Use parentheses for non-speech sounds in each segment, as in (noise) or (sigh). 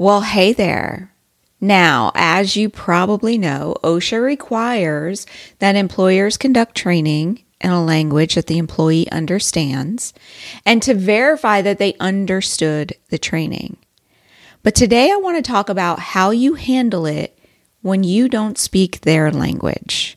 Well, hey there. Now, as you probably know, OSHA requires that employers conduct training in a language that the employee understands and to verify that they understood the training. But today I want to talk about how you handle it when you don't speak their language.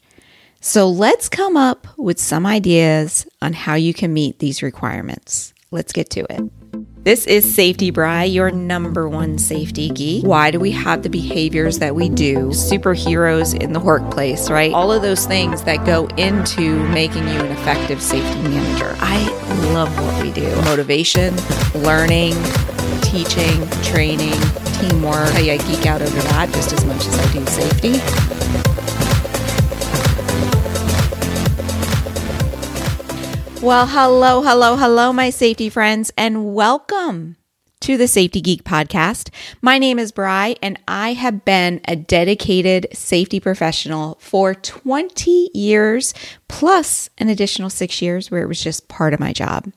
So let's come up with some ideas on how you can meet these requirements. Let's get to it. This is Safety Bry, your number one safety geek. Why do we have the behaviors that we do? Superheroes in the workplace, right? All of those things that go into making you an effective safety manager. I love what we do motivation, learning, teaching, training, teamwork. I geek out over that just as much as I do safety. Well, hello, hello, hello, my safety friends, and welcome to the Safety Geek podcast. My name is Bry, and I have been a dedicated safety professional for 20 years, plus an additional six years where it was just part of my job.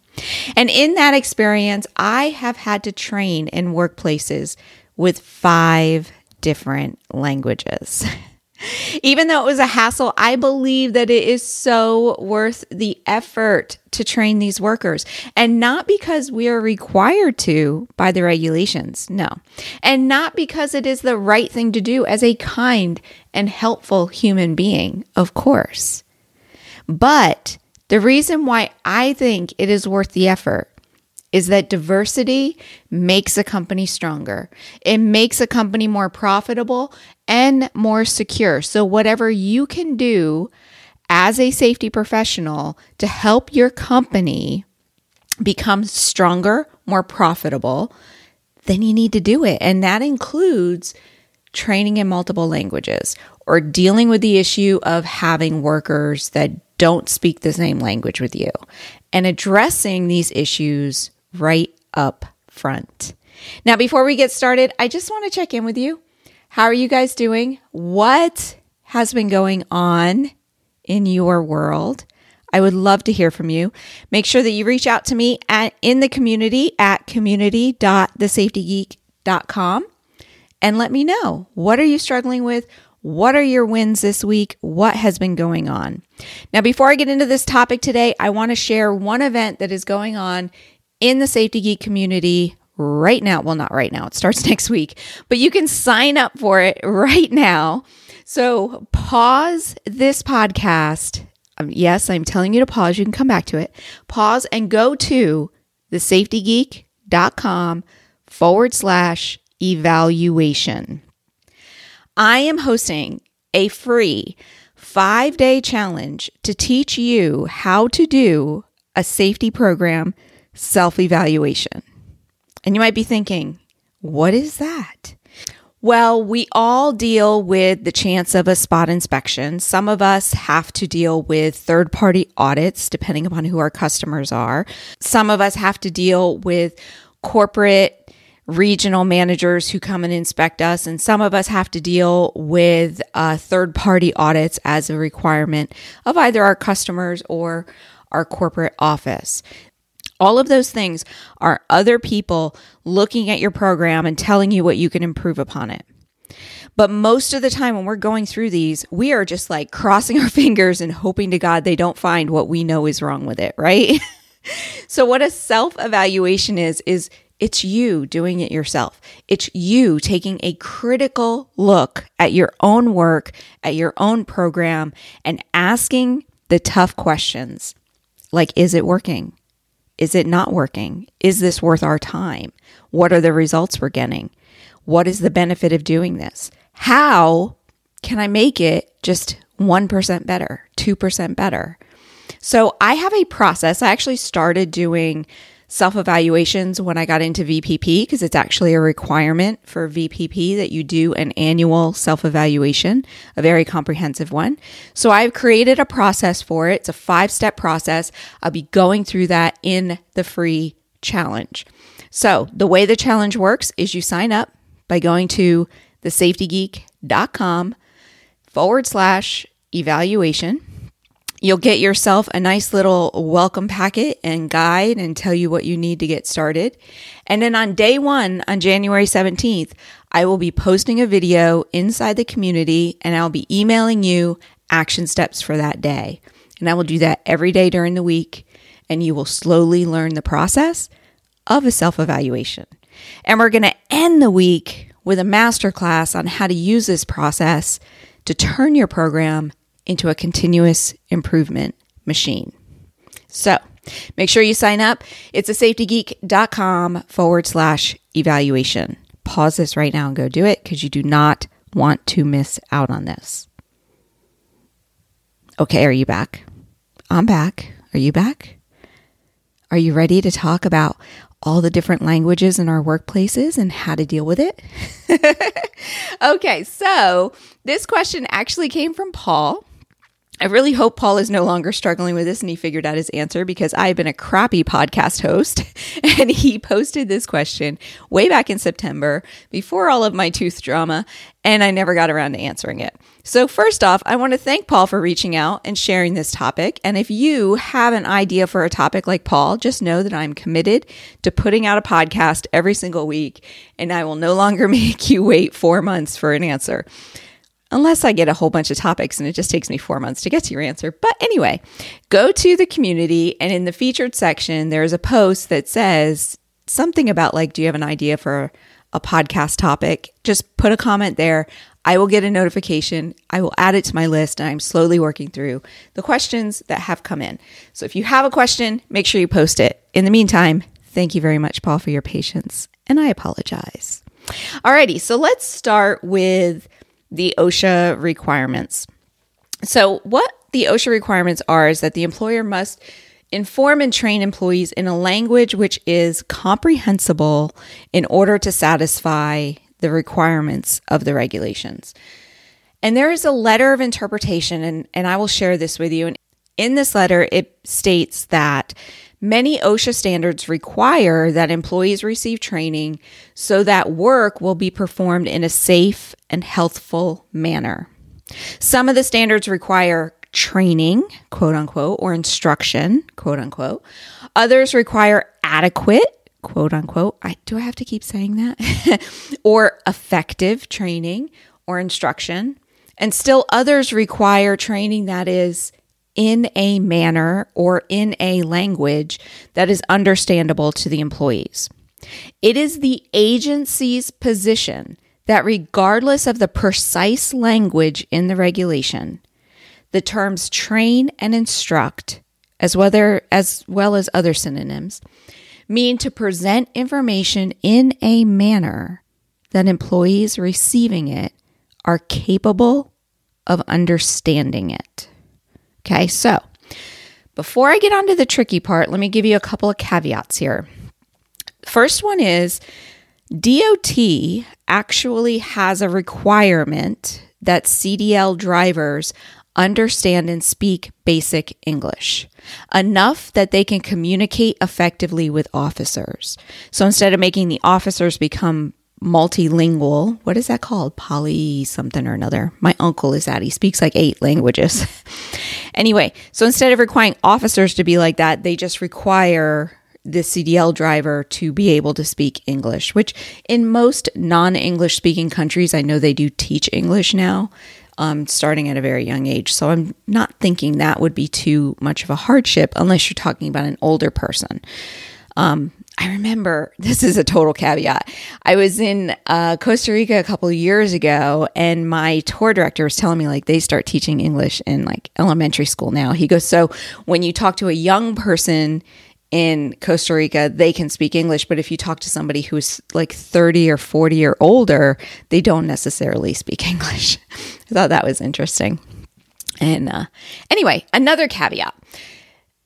And in that experience, I have had to train in workplaces with five different languages. (laughs) Even though it was a hassle, I believe that it is so worth the effort to train these workers. And not because we are required to by the regulations, no. And not because it is the right thing to do as a kind and helpful human being, of course. But the reason why I think it is worth the effort is that diversity makes a company stronger. It makes a company more profitable and more secure. So, whatever you can do as a safety professional to help your company become stronger, more profitable, then you need to do it. And that includes training in multiple languages or dealing with the issue of having workers that don't speak the same language with you and addressing these issues right up front. Now, before we get started, I just want to check in with you. How are you guys doing? What has been going on in your world? I would love to hear from you. Make sure that you reach out to me at in the community at community.thesafetygeek.com and let me know what are you struggling with? What are your wins this week? What has been going on? Now, before I get into this topic today, I want to share one event that is going on in the Safety Geek community right now. Well, not right now, it starts (laughs) next week, but you can sign up for it right now. So pause this podcast. Um, yes, I'm telling you to pause. You can come back to it. Pause and go to thesafetygeek.com forward slash evaluation. I am hosting a free five day challenge to teach you how to do a safety program self evaluation. And you might be thinking, what is that? Well, we all deal with the chance of a spot inspection. Some of us have to deal with third party audits, depending upon who our customers are. Some of us have to deal with corporate regional managers who come and inspect us. And some of us have to deal with uh, third party audits as a requirement of either our customers or our corporate office. All of those things are other people looking at your program and telling you what you can improve upon it. But most of the time when we're going through these, we are just like crossing (laughs) our fingers and hoping to God they don't find what we know is wrong with it, right? (laughs) so, what a self evaluation is, is it's you doing it yourself. It's you taking a critical look at your own work, at your own program, and asking the tough questions like, is it working? Is it not working? Is this worth our time? What are the results we're getting? What is the benefit of doing this? How can I make it just 1% better, 2% better? So I have a process. I actually started doing self evaluations when I got into VPP because it's actually a requirement for VPP that you do an annual self evaluation, a very comprehensive one. So I've created a process for it. It's a five step process. I'll be going through that in the free challenge. So the way the challenge works is you sign up by going to thesafetygeek.com forward slash evaluation You'll get yourself a nice little welcome packet and guide and tell you what you need to get started. And then on day one, on January 17th, I will be posting a video inside the community and I'll be emailing you action steps for that day. And I will do that every day during the week. And you will slowly learn the process of a self evaluation. And we're going to end the week with a masterclass on how to use this process to turn your program into a continuous improvement machine. So make sure you sign up. It's a safetygeek.com forward slash evaluation. Pause this right now and go do it because you do not want to miss out on this. Okay, are you back? I'm back. Are you back? Are you ready to talk about all the different languages in our workplaces and how to deal with it? (laughs) okay, so this question actually came from Paul. I really hope Paul is no longer struggling with this and he figured out his answer because I've been a crappy podcast host (laughs) and he posted this question way back in September before all of my tooth drama and I never got around to answering it. So, first off, I want to thank Paul for reaching out and sharing this topic. And if you have an idea for a topic like Paul, just know that I'm committed to putting out a podcast every single week and I will no longer (laughs) make you wait four months for an answer unless I get a whole bunch of topics and it just takes me four months to get to your answer. But anyway, go to the community and in the featured section, there's a post that says something about like, do you have an idea for a podcast topic? Just put a comment there. I will get a notification. I will add it to my list and I'm slowly working through the questions that have come in. So if you have a question, make sure you post it. In the meantime, thank you very much, Paul, for your patience and I apologize. Alrighty, so let's start with the OSHA requirements. So, what the OSHA requirements are is that the employer must inform and train employees in a language which is comprehensible in order to satisfy the requirements of the regulations. And there is a letter of interpretation, and, and I will share this with you. And in this letter, it states that Many OSHA standards require that employees receive training so that work will be performed in a safe and healthful manner. Some of the standards require training, quote unquote, or instruction, quote unquote. Others require adequate, quote unquote. I, do I have to keep saying that? (laughs) or effective training or instruction. And still others require training that is in a manner or in a language that is understandable to the employees. It is the agency's position that, regardless of the precise language in the regulation, the terms train and instruct, as, whether, as well as other synonyms, mean to present information in a manner that employees receiving it are capable of understanding it. Okay, so before I get on to the tricky part, let me give you a couple of caveats here. First one is DOT actually has a requirement that CDL drivers understand and speak basic English, enough that they can communicate effectively with officers. So instead of making the officers become multilingual. What is that called? Poly something or another. My uncle is that. He speaks like eight languages. (laughs) anyway, so instead of requiring officers to be like that, they just require the CDL driver to be able to speak English, which in most non English speaking countries, I know they do teach English now, um, starting at a very young age. So I'm not thinking that would be too much of a hardship unless you're talking about an older person. Um, I remember (laughs) this is a total caveat. I was in uh, Costa Rica a couple years ago, and my tour director was telling me like they start teaching English in like elementary school now. He goes, so when you talk to a young person in Costa Rica, they can speak English, but if you talk to somebody who's like 30 or 40 or older, they don't necessarily speak (laughs) English. I thought that was interesting. And uh, anyway, another caveat.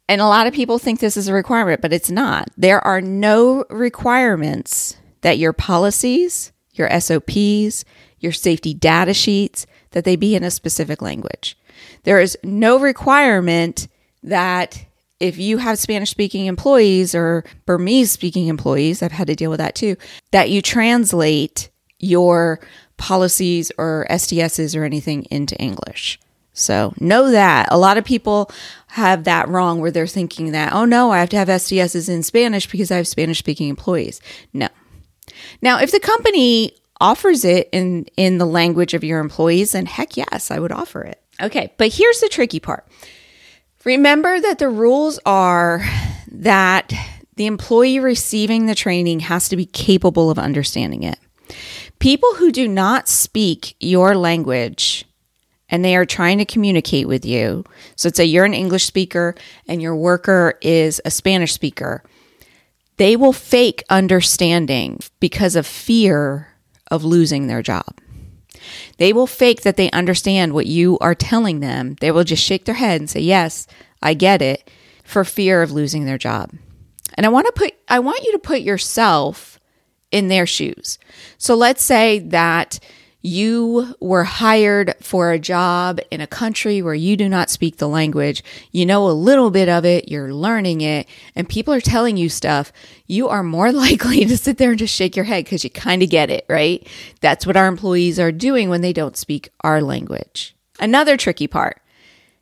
And a lot of people think this is a requirement, but it's not. There are no requirements that your policies, your SOPs, your safety data sheets, that they be in a specific language. There is no requirement that if you have Spanish speaking employees or Burmese speaking employees, I've had to deal with that too, that you translate your policies or SDSs or anything into English. So know that. A lot of people have that wrong where they're thinking that, oh no, I have to have SDSs in Spanish because I have Spanish speaking employees. No. Now, if the company offers it in, in the language of your employees, then heck yes, I would offer it. Okay, but here's the tricky part. Remember that the rules are that the employee receiving the training has to be capable of understanding it. People who do not speak your language and they are trying to communicate with you. So, say you're an English speaker and your worker is a Spanish speaker. They will fake understanding because of fear of losing their job. They will fake that they understand what you are telling them. They will just shake their head and say, Yes, I get it, for fear of losing their job. And I want to put, I want you to put yourself in their shoes. So let's say that you were hired for a job in a country where you do not speak the language, you know a little bit of it, you're learning it, and people are telling you stuff, you are more (laughs) likely to sit there and just shake your head because you kind of get it, right? That's what our employees are doing when they don't speak our language. Another tricky part.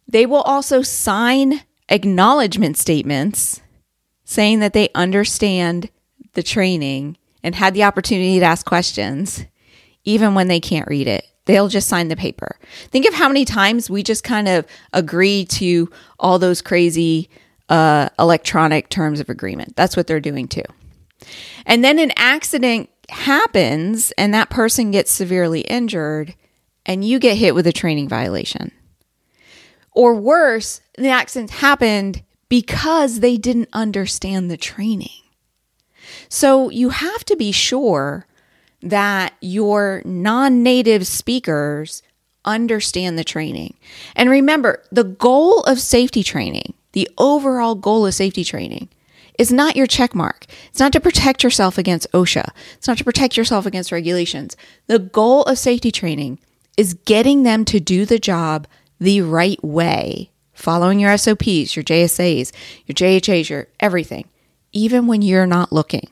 They will also sign acknowledgement statements saying that they understand the training and had the opportunity to ask questions even when they can't read it. They'll just sign the paper. Think of how many times we just kind of agree to all those crazy uh, electronic terms of agreement. That's what they're doing too. And then an accident happens and that person gets severely injured and you get hit with a training violation. Or worse, the accident happened because they didn't understand the training. So you have to be sure that your non native speakers understand the training. And remember, the goal of safety training, the overall goal of safety training, is not your check mark. It's not to protect yourself against OSHA. It's not to protect yourself against regulations. The goal of safety training is getting them to do the job the right way, following your SOPs, your JSAs, your JHAs, your everything, even when you're not looking.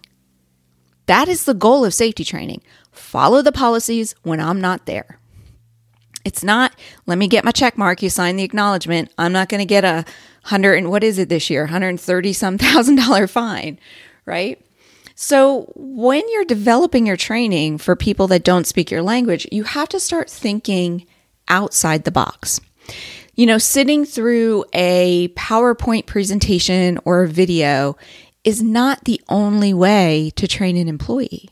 That is the goal of safety training. Follow the policies when I'm not there. It's not, let me get my check mark. You sign the acknowledgement. I'm not going to get a hundred and what is it this year? 130 some thousand dollar fine, right? So when you're developing your training for people that don't speak your language, you have to start thinking outside the box. You know, sitting through a PowerPoint presentation or a video is not the only way to train an employee.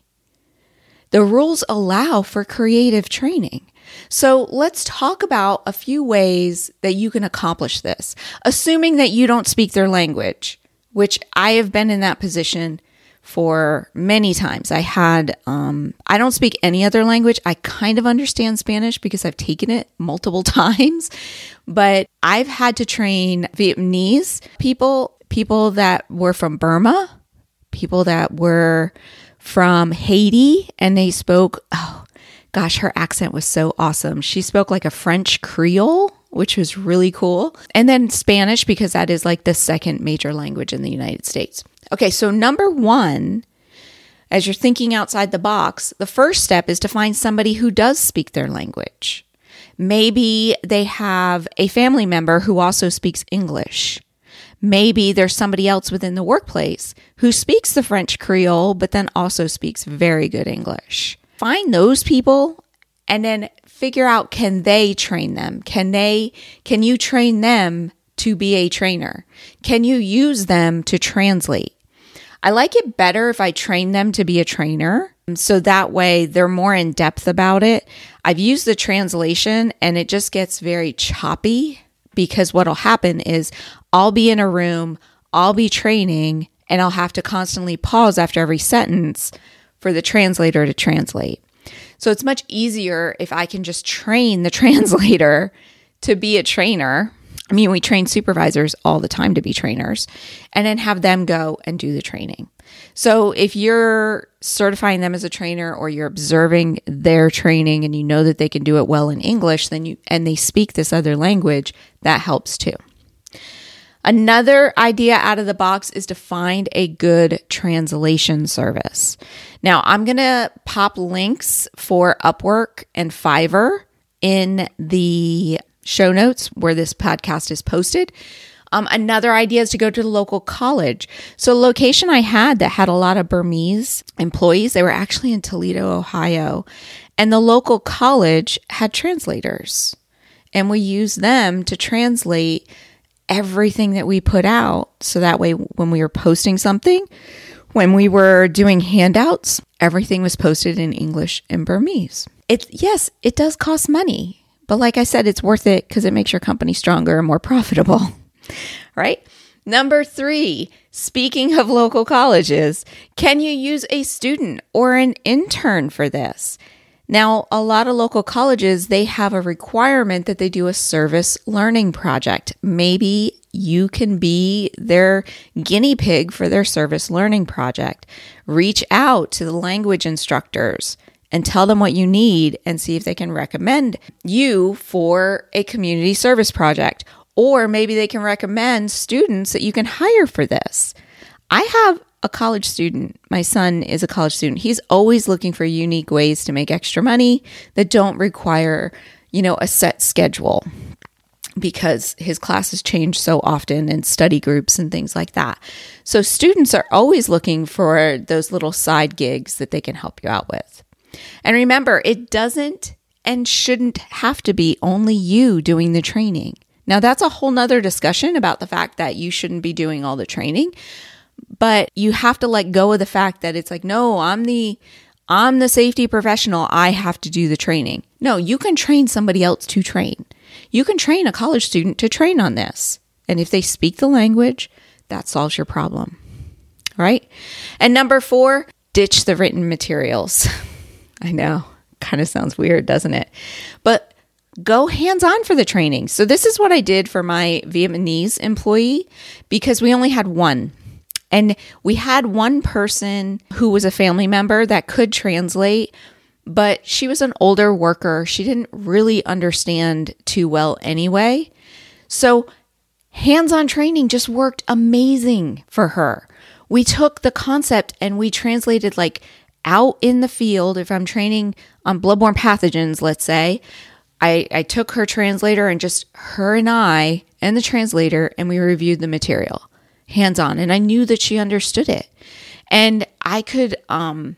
The rules allow for creative training. So let's talk about a few ways that you can accomplish this, assuming that you don't speak their language, which I have been in that position for many times. I had, um, I don't speak any other language. I kind of understand Spanish because I've taken it multiple (laughs) times, but I've had to train Vietnamese people people that were from Burma, people that were from Haiti, and they spoke, oh gosh, her accent was so awesome. She spoke like a French Creole, which was really cool. And then Spanish, because that is like the second major language in the United States. Okay, so number one, as you're thinking outside the box, the first step is to find somebody who does speak their language. Maybe they have a family member who also speaks English. Maybe there's somebody else within the workplace who speaks the French Creole, but then also speaks very good English. Find those people and then figure out can they train them? Can they, can you train them to be a trainer? Can you use them to translate? I like it better if I train them to be a trainer. Um, so that way they're more in depth about it. I've used the translation and it just gets very choppy because what'll happen is I'll be in a room, I'll be training, and I'll have to constantly pause after every sentence for the translator to translate. So it's much easier if I can just train the (laughs) translator to be a trainer. I mean, we train supervisors all the time to be trainers and then have them go and do the training. So if you're certifying them as a trainer or you're observing their training and you know that they can do it well in English, then you and they speak this other language, that helps too. Another idea out of the box is to find a good translation service. Now, I'm going to pop links for Upwork and Fiverr in the show notes where this podcast is posted. Um, another idea is to go to the local college. So, location I had that had a lot of Burmese employees, they were actually in Toledo, Ohio, and the local college had translators. And we used them to translate everything that we put out. So that way, when we were posting something, when we were doing handouts, everything was posted in English and Burmese. It yes, it does cost money, but like I said, it's worth it because it makes your company stronger and more profitable. (laughs) right? Number three, speaking of local colleges, can you use a student or an intern for this? Now, a lot of local colleges, they have a requirement that they do a service learning project. Maybe you can be their guinea pig for their service learning project. Reach out to the language instructors and tell them what you need and see if they can recommend you for a community service project. Or maybe they can recommend students that you can hire for this. I have a college student. My son is a college student. He's always looking for unique ways to make extra money that don't require, you know, a set schedule because his classes change so often and study groups and things like that. So students are always looking for those little side gigs that they can help you out with. And remember, it doesn't and shouldn't have to be only you doing the training. Now, that's a whole nother discussion about the fact that you shouldn't be doing all the training, but you have to let go of the fact that it's like, no, I'm the I'm the safety professional. I have to do the training. No, you can train somebody else to train. You can train a college student to train on this. And if they speak the language, that solves your problem. Right? And number four, ditch the written materials. (laughs) I know, kind of sounds weird, doesn't it? But go hands on for the training. So, this is what I did for my Vietnamese employee because we only had one. And we had one person who was a family member that could translate, but she was an older worker. She didn't really understand too well anyway. So, hands on training just worked amazing for her. We took the concept and we translated like out in the field. If I'm training on bloodborne pathogens, let's say, I, I took her translator and just her and I and the translator, and we reviewed the material hands on. And I knew that she understood it. And I could, um,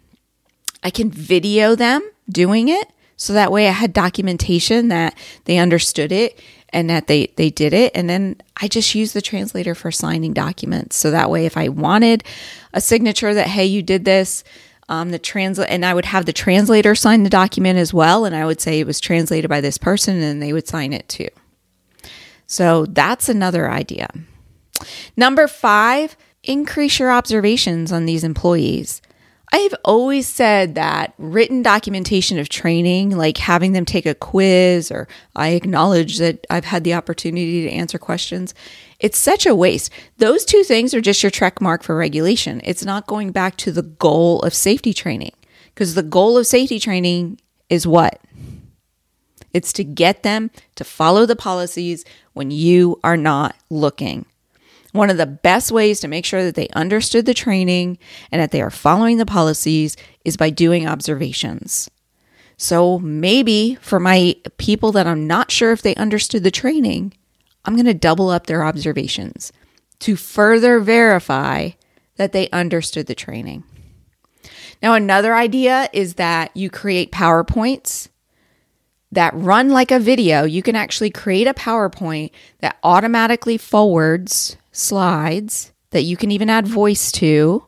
I can video them doing it. So that way I had documentation that they understood it and that they, they did it. And then I just used the translator for signing documents. So that way, if I wanted a signature that, hey, you did this, um, the translate, and I would have the translator sign the document as well. And I would say it was translated by this person and they would sign it too. So that's another idea. Number five, increase your observations on these employees. I've always said that written documentation of training, like having them take a quiz or I acknowledge that I've had the opportunity to answer questions, it's such a waste. Those two things are just your check mark for regulation. It's not going back to the goal of safety training because the goal of safety training is what? It's to get them to follow the policies when you are not looking. One of the best ways to make sure that they understood the training and that they are following the policies is by doing observations. So maybe for my people that I'm not sure if they understood the training, I'm going to double up their observations to further verify that they understood the training. Now, another idea is that you create PowerPoints that run like a video. You can actually create a PowerPoint that automatically forwards slides that you can even add voice to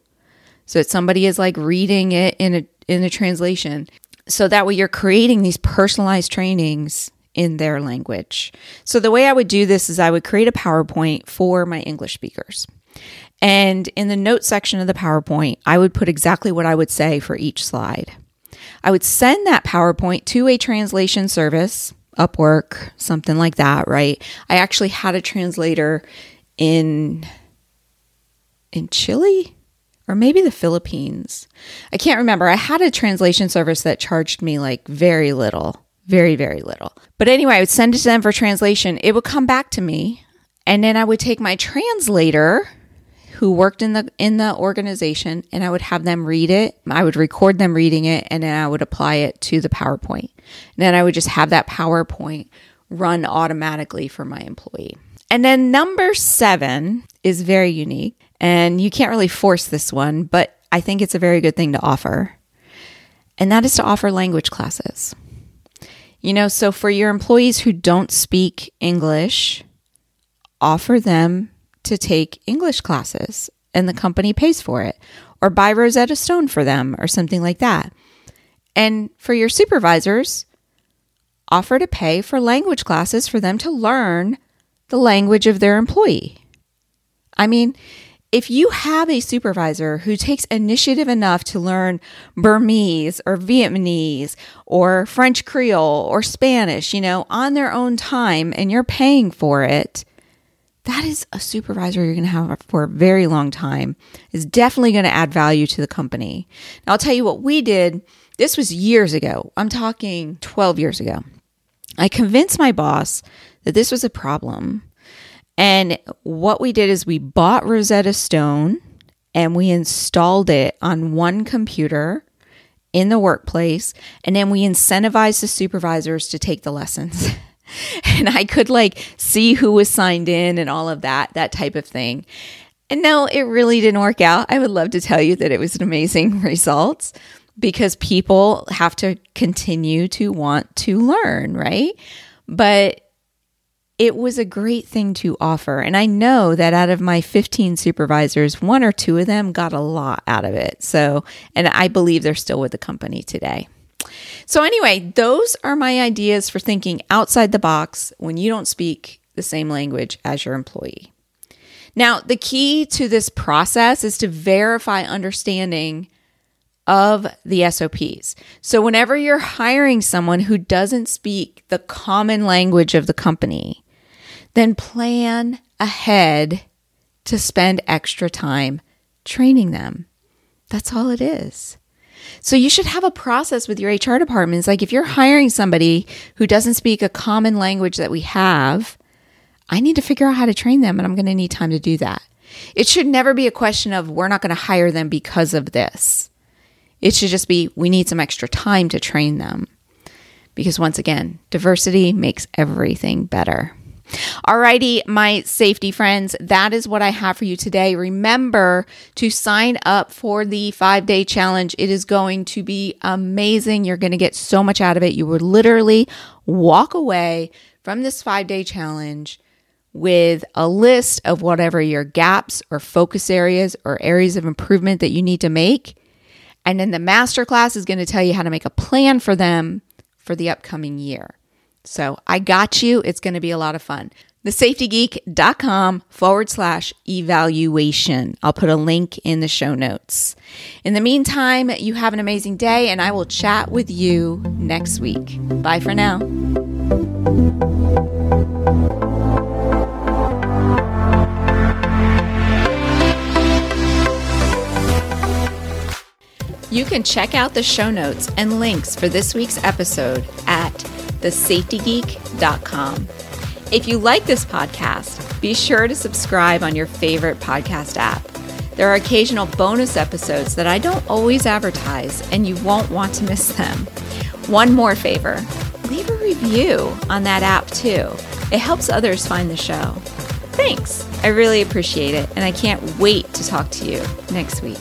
so that somebody is like reading it in a in a translation so that way you're creating these personalized trainings in their language. So the way I would do this is I would create a PowerPoint for my English speakers. And in the notes section of the PowerPoint, I would put exactly what I would say for each slide. I would send that PowerPoint to a translation service, Upwork, something like that, right? I actually had a translator in in Chile or maybe the Philippines. I can't remember. I had a translation service that charged me like very little, very very little. But anyway, I would send it to them for translation. It would come back to me, and then I would take my translator who worked in the in the organization and I would have them read it. I would record them reading it and then I would apply it to the PowerPoint. And then I would just have that PowerPoint run automatically for my employee. And then number seven is very unique, and you can't really force this one, but I think it's a very good thing to offer. And that is to offer language classes. You know, so for your employees who don't speak English, offer them to take English classes and the company pays for it, or buy Rosetta Stone for them, or something like that. And for your supervisors, offer to pay for language classes for them to learn the language of their employee. I mean, if you have a supervisor who takes initiative enough to learn Burmese or Vietnamese or French Creole or Spanish, you know, on their own time and you're paying for it, that is a supervisor you're going to have for a very long time is definitely going to add value to the company. Now, I'll tell you what we did. This was years ago. I'm talking 12 years ago. I convinced my boss that this was a problem. And what we did is we bought Rosetta Stone and we installed it on one computer in the workplace. And then we incentivized the supervisors to take the lessons. (laughs) and I could like see who was signed in and all of that, that type of thing. And no, it really didn't work out. I would love to tell you that it was an amazing (laughs) result because people have to continue to want to learn, right? But it was a great thing to offer. And I know that out of my 15 supervisors, one or two of them got a lot out of it. So, and I believe they're still with the company today. So, anyway, those are my ideas for thinking outside the box when you don't speak the same language as your employee. Now, the key to this process is to verify understanding of the SOPs. So, whenever you're hiring someone who doesn't speak the common language of the company, then plan ahead to spend extra time training them. That's all it is. So you should have a process with your HR departments. Like if you're hiring somebody who doesn't speak a common language that we have, I need to figure out how to train them and I'm going to need time to do that. It should never be a question of we're not going to hire them because of this. It should just be we need some extra time to train them. Because once again, diversity makes everything better. Alrighty, my safety friends, that is what I have for you today. Remember to sign up for the five day challenge. It is going to be amazing. You're going to get so much out of it. You will literally walk away from this five day challenge with a list of whatever your gaps or focus areas or areas of improvement that you need to make. And then the masterclass is going to tell you how to make a plan for them for the upcoming year. So I got you. It's going to be a lot of fun. TheSafetyGeek.com forward slash evaluation. I'll put a link in the show notes. In the meantime, you have an amazing day, and I will chat with you next week. Bye for now. You can check out the show notes and links for this week's episode at thesafetygeek.com. If you like this podcast, be sure to subscribe on your favorite podcast app. There are occasional bonus episodes that I don't always advertise, and you won't want to miss them. One more favor leave a review on that app too. It helps others find the show. Thanks. I really appreciate it, and I can't wait to talk to you next week.